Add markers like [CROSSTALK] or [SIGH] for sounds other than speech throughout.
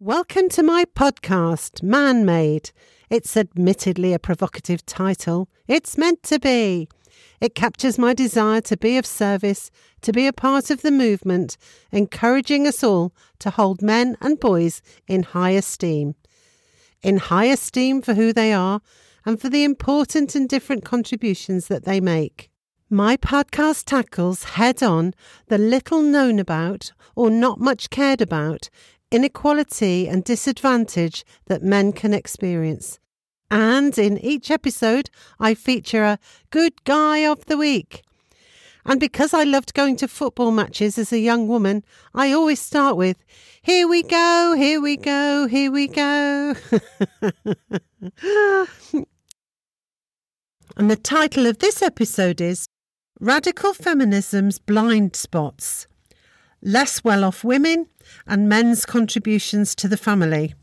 Welcome to my podcast, Man Made. It's admittedly a provocative title. It's meant to be. It captures my desire to be of service, to be a part of the movement, encouraging us all to hold men and boys in high esteem. In high esteem for who they are and for the important and different contributions that they make. My podcast tackles head on the little known about or not much cared about inequality and disadvantage that men can experience. And in each episode, I feature a good guy of the week. And because I loved going to football matches as a young woman, I always start with, Here we go, here we go, here we go. [LAUGHS] and the title of this episode is Radical Feminism's Blind Spots Less Well Off Women and men's contributions to the family.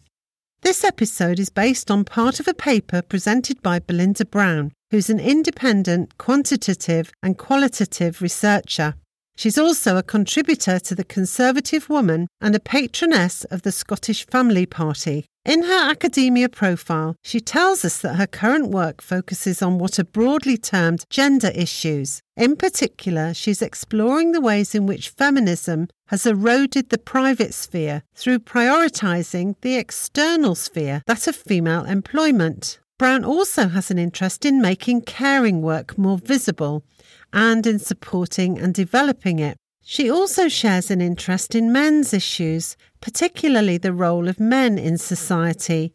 This episode is based on part of a paper presented by Belinda Brown, who's an independent, quantitative, and qualitative researcher. She's also a contributor to The Conservative Woman and a patroness of the Scottish Family Party. In her academia profile, she tells us that her current work focuses on what are broadly termed gender issues. In particular, she's exploring the ways in which feminism has eroded the private sphere through prioritising the external sphere, that of female employment. Brown also has an interest in making caring work more visible and in supporting and developing it. She also shares an interest in men's issues, particularly the role of men in society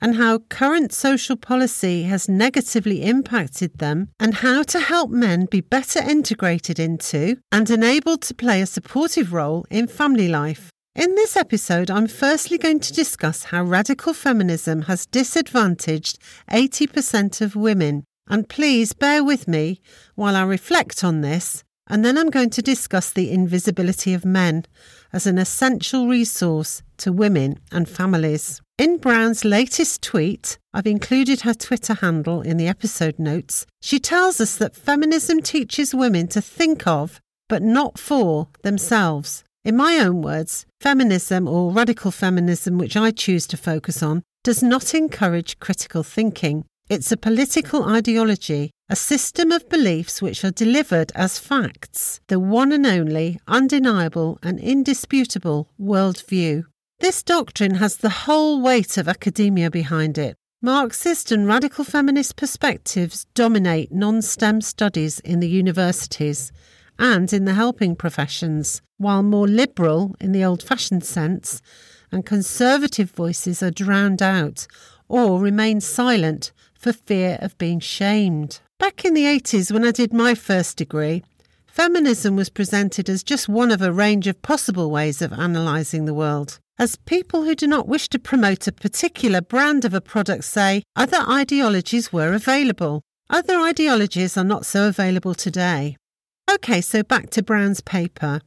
and how current social policy has negatively impacted them, and how to help men be better integrated into and enabled to play a supportive role in family life. In this episode, I'm firstly going to discuss how radical feminism has disadvantaged 80% of women. And please bear with me while I reflect on this and then I'm going to discuss the invisibility of men as an essential resource to women and families. In Brown's latest tweet, I've included her Twitter handle in the episode notes. She tells us that feminism teaches women to think of, but not for, themselves. In my own words, feminism or radical feminism, which I choose to focus on, does not encourage critical thinking. It's a political ideology, a system of beliefs which are delivered as facts, the one and only, undeniable, and indisputable worldview. This doctrine has the whole weight of academia behind it. Marxist and radical feminist perspectives dominate non STEM studies in the universities and in the helping professions, while more liberal, in the old fashioned sense, and conservative voices are drowned out or remain silent for fear of being shamed. Back in the 80s, when I did my first degree, feminism was presented as just one of a range of possible ways of analysing the world. As people who do not wish to promote a particular brand of a product say, other ideologies were available. Other ideologies are not so available today. OK, so back to Brown's paper.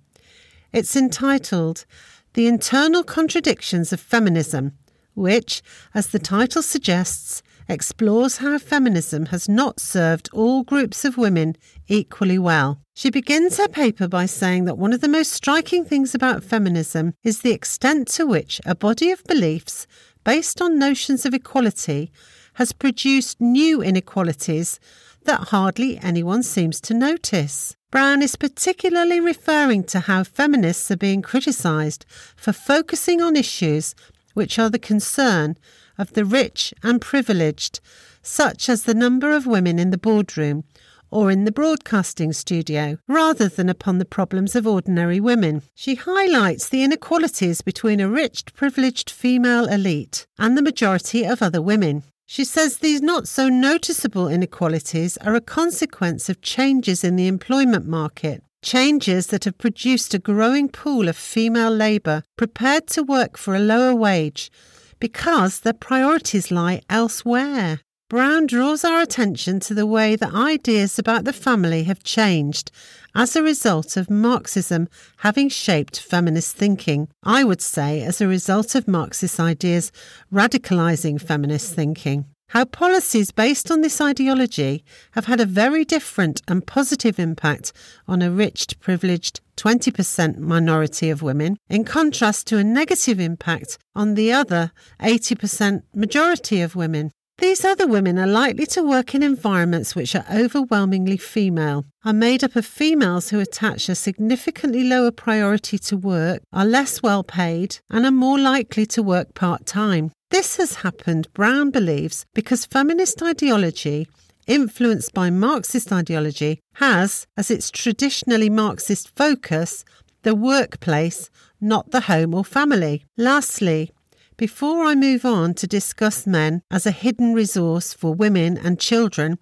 It's entitled The Internal Contradictions of Feminism, which, as the title suggests, explores how feminism has not served all groups of women equally well. She begins her paper by saying that one of the most striking things about feminism is the extent to which a body of beliefs based on notions of equality has produced new inequalities that hardly anyone seems to notice. Brown is particularly referring to how feminists are being criticised for focusing on issues which are the concern of the rich and privileged, such as the number of women in the boardroom or in the broadcasting studio, rather than upon the problems of ordinary women. She highlights the inequalities between a rich, privileged female elite and the majority of other women. She says these not so noticeable inequalities are a consequence of changes in the employment market, changes that have produced a growing pool of female labour prepared to work for a lower wage because their priorities lie elsewhere. Brown draws our attention to the way that ideas about the family have changed as a result of Marxism having shaped feminist thinking. I would say as a result of Marxist ideas radicalising feminist thinking. How policies based on this ideology have had a very different and positive impact on a rich, privileged 20% minority of women, in contrast to a negative impact on the other 80% majority of women. These other women are likely to work in environments which are overwhelmingly female, are made up of females who attach a significantly lower priority to work, are less well paid, and are more likely to work part time. This has happened, Brown believes, because feminist ideology influenced by Marxist ideology, has as its traditionally Marxist focus the workplace, not the home or family. Lastly, before I move on to discuss men as a hidden resource for women and children,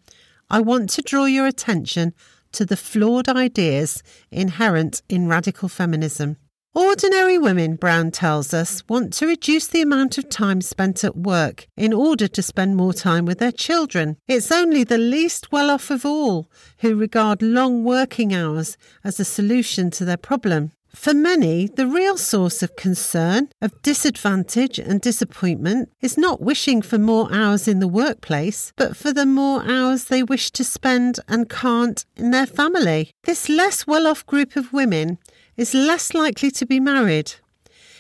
I want to draw your attention to the flawed ideas inherent in radical feminism. Ordinary women, Brown tells us, want to reduce the amount of time spent at work in order to spend more time with their children. It's only the least well off of all who regard long working hours as a solution to their problem. For many, the real source of concern, of disadvantage and disappointment is not wishing for more hours in the workplace, but for the more hours they wish to spend and can't in their family. This less well off group of women is less likely to be married.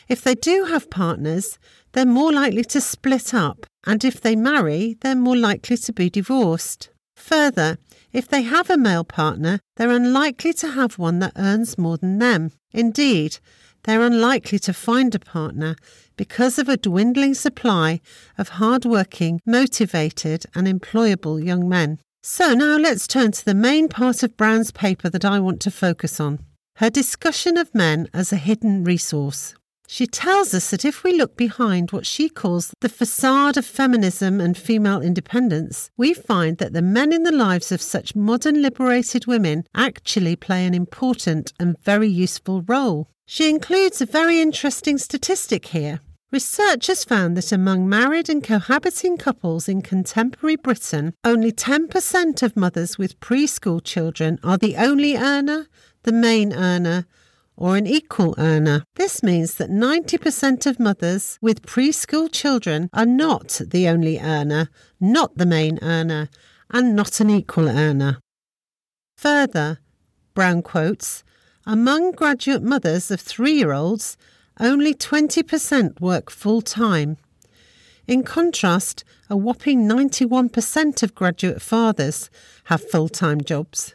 If they do have partners, they're more likely to split up, and if they marry, they're more likely to be divorced. Further, if they have a male partner, they're unlikely to have one that earns more than them. Indeed, they're unlikely to find a partner because of a dwindling supply of hard-working, motivated, and employable young men. So now let's turn to the main part of Brown's paper that I want to focus on her discussion of men as a hidden resource. She tells us that if we look behind what she calls the facade of feminism and female independence, we find that the men in the lives of such modern liberated women actually play an important and very useful role. She includes a very interesting statistic here. Researchers found that among married and cohabiting couples in contemporary Britain, only 10% of mothers with preschool children are the only earner the main earner, or an equal earner. This means that 90% of mothers with preschool children are not the only earner, not the main earner, and not an equal earner. Further, Brown quotes, among graduate mothers of three year olds, only 20% work full time. In contrast, a whopping 91% of graduate fathers have full time jobs.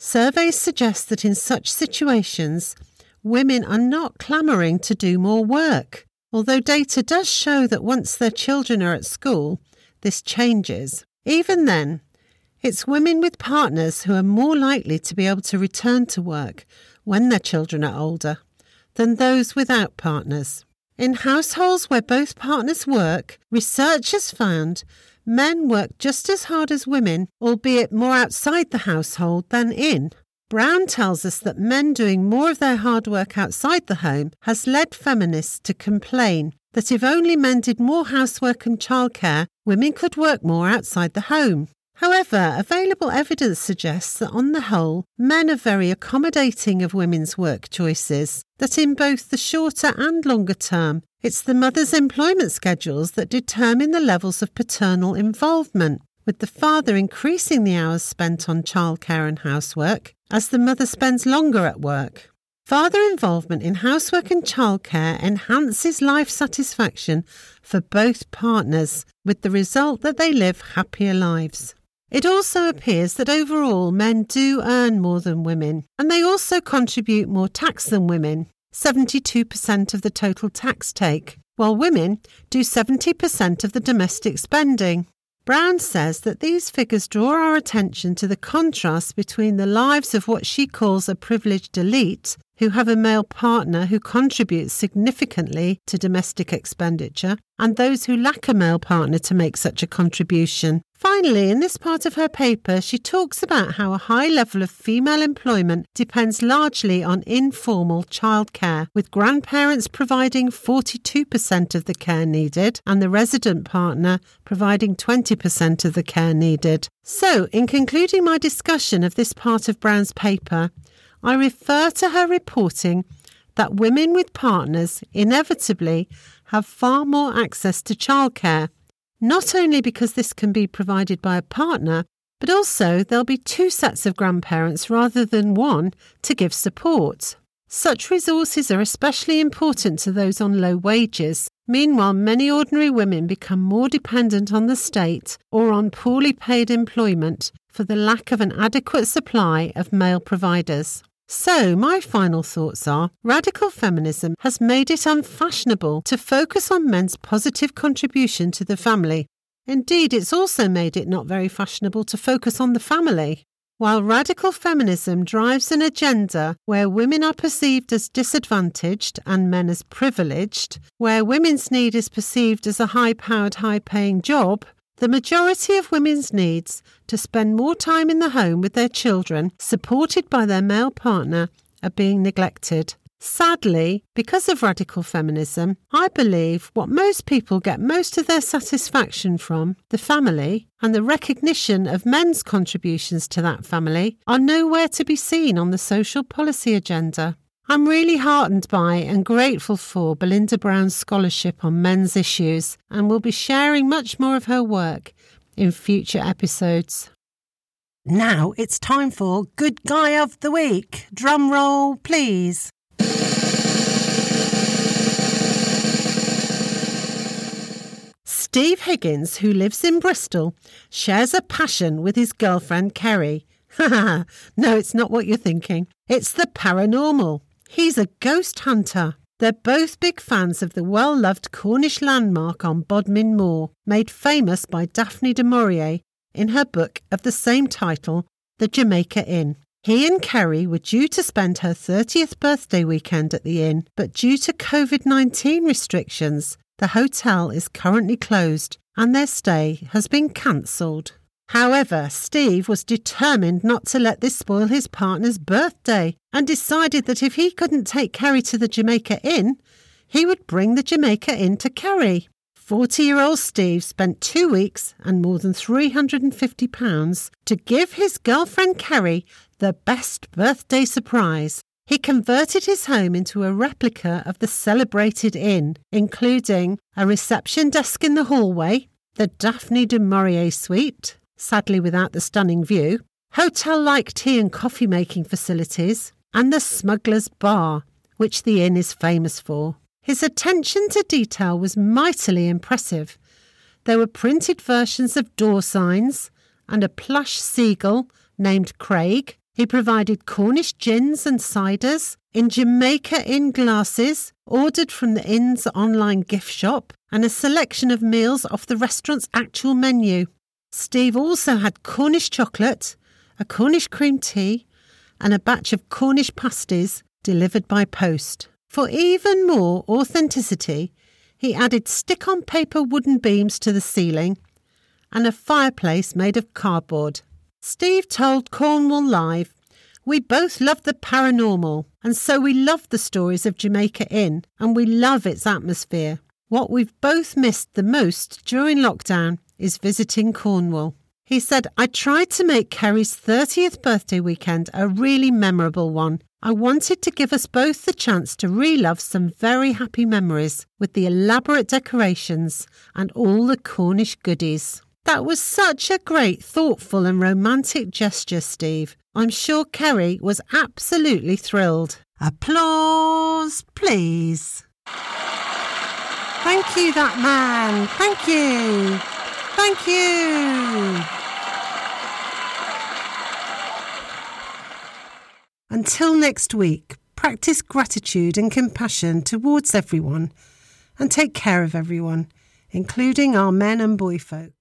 Surveys suggest that in such situations, women are not clamouring to do more work, although data does show that once their children are at school, this changes. Even then, it's women with partners who are more likely to be able to return to work when their children are older than those without partners. In households where both partners work, researchers found men work just as hard as women, albeit more outside the household than in. Brown tells us that men doing more of their hard work outside the home has led feminists to complain that if only men did more housework and childcare, women could work more outside the home. However, available evidence suggests that on the whole, men are very accommodating of women's work choices, that in both the shorter and longer term, it's the mother's employment schedules that determine the levels of paternal involvement, with the father increasing the hours spent on childcare and housework as the mother spends longer at work. Father involvement in housework and childcare enhances life satisfaction for both partners, with the result that they live happier lives. It also appears that overall men do earn more than women, and they also contribute more tax than women, 72% of the total tax take, while women do 70% of the domestic spending. Brown says that these figures draw our attention to the contrast between the lives of what she calls a privileged elite, who have a male partner who contributes significantly to domestic expenditure, and those who lack a male partner to make such a contribution. Finally, in this part of her paper, she talks about how a high level of female employment depends largely on informal childcare, with grandparents providing 42% of the care needed and the resident partner providing 20% of the care needed. So, in concluding my discussion of this part of Brown's paper, I refer to her reporting that women with partners inevitably have far more access to childcare not only because this can be provided by a partner, but also there'll be two sets of grandparents rather than one to give support. Such resources are especially important to those on low wages. Meanwhile, many ordinary women become more dependent on the state or on poorly paid employment for the lack of an adequate supply of male providers. So, my final thoughts are radical feminism has made it unfashionable to focus on men's positive contribution to the family. Indeed, it's also made it not very fashionable to focus on the family. While radical feminism drives an agenda where women are perceived as disadvantaged and men as privileged, where women's need is perceived as a high powered, high paying job, the majority of women's needs to spend more time in the home with their children, supported by their male partner, are being neglected. Sadly, because of radical feminism, I believe what most people get most of their satisfaction from, the family, and the recognition of men's contributions to that family, are nowhere to be seen on the social policy agenda. I'm really heartened by and grateful for Belinda Brown's scholarship on men's issues and will be sharing much more of her work in future episodes. Now it's time for Good Guy of the Week. Drum roll, please. Steve Higgins, who lives in Bristol, shares a passion with his girlfriend Kerry. [LAUGHS] no, it's not what you're thinking. It's the paranormal. He's a ghost hunter. They're both big fans of the well loved Cornish landmark on Bodmin Moor, made famous by Daphne du Maurier in her book of the same title, The Jamaica Inn. He and Kerry were due to spend her 30th birthday weekend at the inn, but due to COVID 19 restrictions, the hotel is currently closed and their stay has been cancelled. However, Steve was determined not to let this spoil his partner's birthday and decided that if he couldn't take Kerry to the Jamaica Inn, he would bring the Jamaica Inn to Kerry. 40 year old Steve spent two weeks and more than £350 to give his girlfriend Kerry the best birthday surprise. He converted his home into a replica of the celebrated inn, including a reception desk in the hallway, the Daphne du Maurier suite, sadly without the stunning view, hotel like tea and coffee making facilities, and the smuggler's bar, which the inn is famous for. His attention to detail was mightily impressive. There were printed versions of door signs and a plush seagull named Craig, he provided Cornish gins and ciders in Jamaica Inn glasses, ordered from the inn's online gift shop, and a selection of meals off the restaurant's actual menu. Steve also had Cornish chocolate, a Cornish cream tea, and a batch of Cornish pasties delivered by post. For even more authenticity, he added stick on paper wooden beams to the ceiling and a fireplace made of cardboard. Steve told Cornwall Live, We both love the paranormal, and so we love the stories of Jamaica Inn, and we love its atmosphere. What we've both missed the most during lockdown is visiting Cornwall. He said, I tried to make Kerry's 30th birthday weekend a really memorable one. I wanted to give us both the chance to relive some very happy memories with the elaborate decorations and all the Cornish goodies. That was such a great, thoughtful, and romantic gesture, Steve. I'm sure Kerry was absolutely thrilled. Applause, please. Thank you, that man. Thank you. Thank you. Until next week, practice gratitude and compassion towards everyone and take care of everyone, including our men and boy folk.